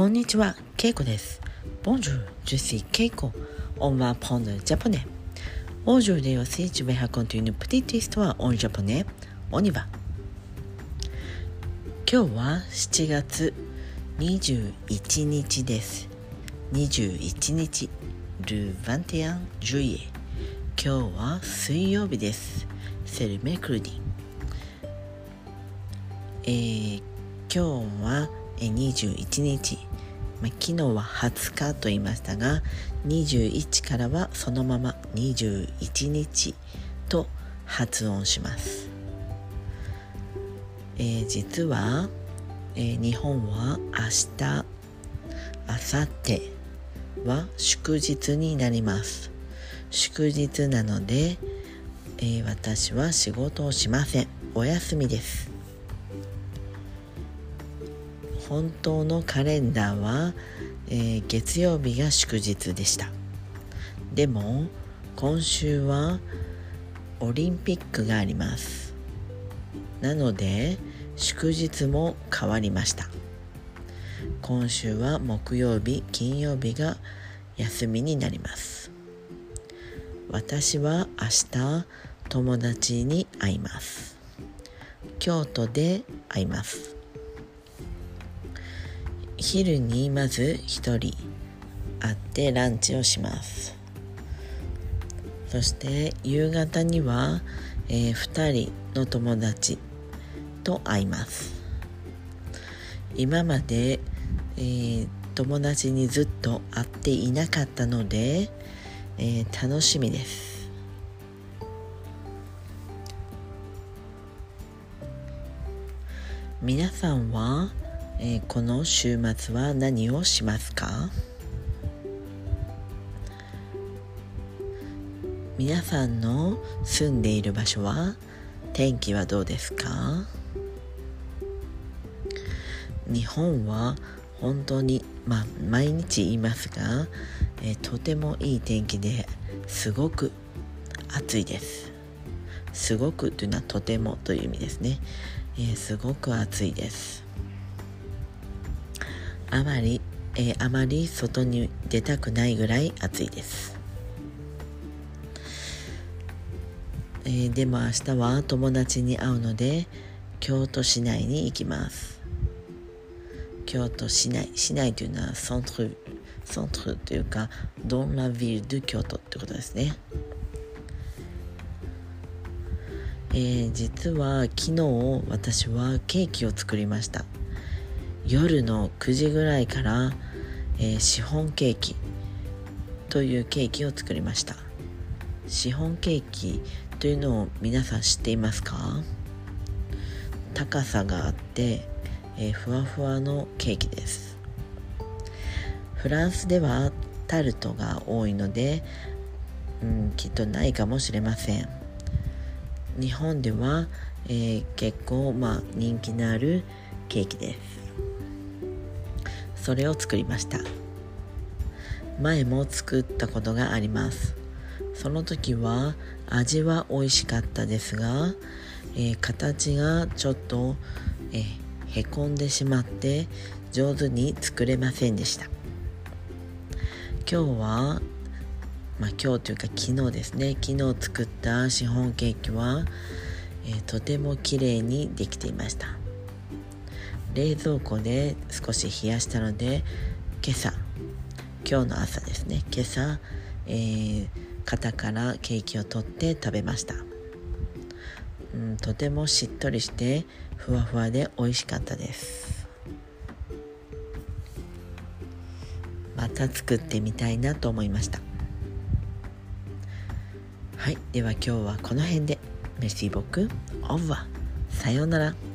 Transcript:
こんにちは、ケイコです。Bonjour, je suis Keiko. On va prendre le japonais. Aujourd'hui aussi, je vais raconter une petite histoire en japonais. On y va. 今日は7月21日です。21日、ルヴァンテアン・ジュイエ。今日は水曜日です。セルメクルディ。えー今日は21日、まあ、昨日は20日と言いましたが21からはそのまま21日と発音します、えー実は、えー日本は明日明後日は祝日になります。祝日なので、えー私は仕事をしません。お休みです。本当のカレンダーは、えー月曜日が祝日でした。でも今週はオリンピックがあります。なので祝日も変わりました。今週は木曜日金曜日が休みになります。私は明日友達に会います。京都で会います。昼にまず一人会ってランチをします。そして夕方には、えー、2人の友達と会います。今まで、えー友達にずっと会っていなかったので、えー楽しみです。皆さんは、えーこの週末は何をしますか？皆さんの住んでいる場所は天気はどうですか？日本は本当にまあ毎日言いますが、えーとてもいい天気ですごく暑いです。すごくというのはとてもという意味ですね、えーすごく暑いです。あまり、えーあまり外に出たくないぐらい暑いです、えーでも明日は友達に会うので京都市内に行きます。京都市内市内というのはソントルソントルというかドンラビル・ドゥ京都ってことですね。えー実は昨日私はケーキを作りました。夜の9時ぐらいから、えーシフォンケーキというケーキを作りました。シフォンケーキというのを皆さん知っていますか？高さがあって、えーふわふわのケーキです。フランスではタルトが多いので、うん、きっとないかもしれません。日本では、えー結構、まあ、人気のあるケーキです。それを作りました。前も作ったことがあります。その時は味は美味しかったですが、えー形がちょっと、えーへこんでしまって上手に作れませんでした。今日はまあ今日というか昨日ですね。昨日作ったシフォンケーキは、えーとても綺麗にできていました。冷蔵庫で少し冷やしたので今朝今日の朝ですね。今朝、えー型からケーキを取って食べました、うん、とてもしっとりしてふわふわで美味しかったです。また作ってみたいなと思いました。はいでは今日はこの辺で。メシボクオーバーさようなら。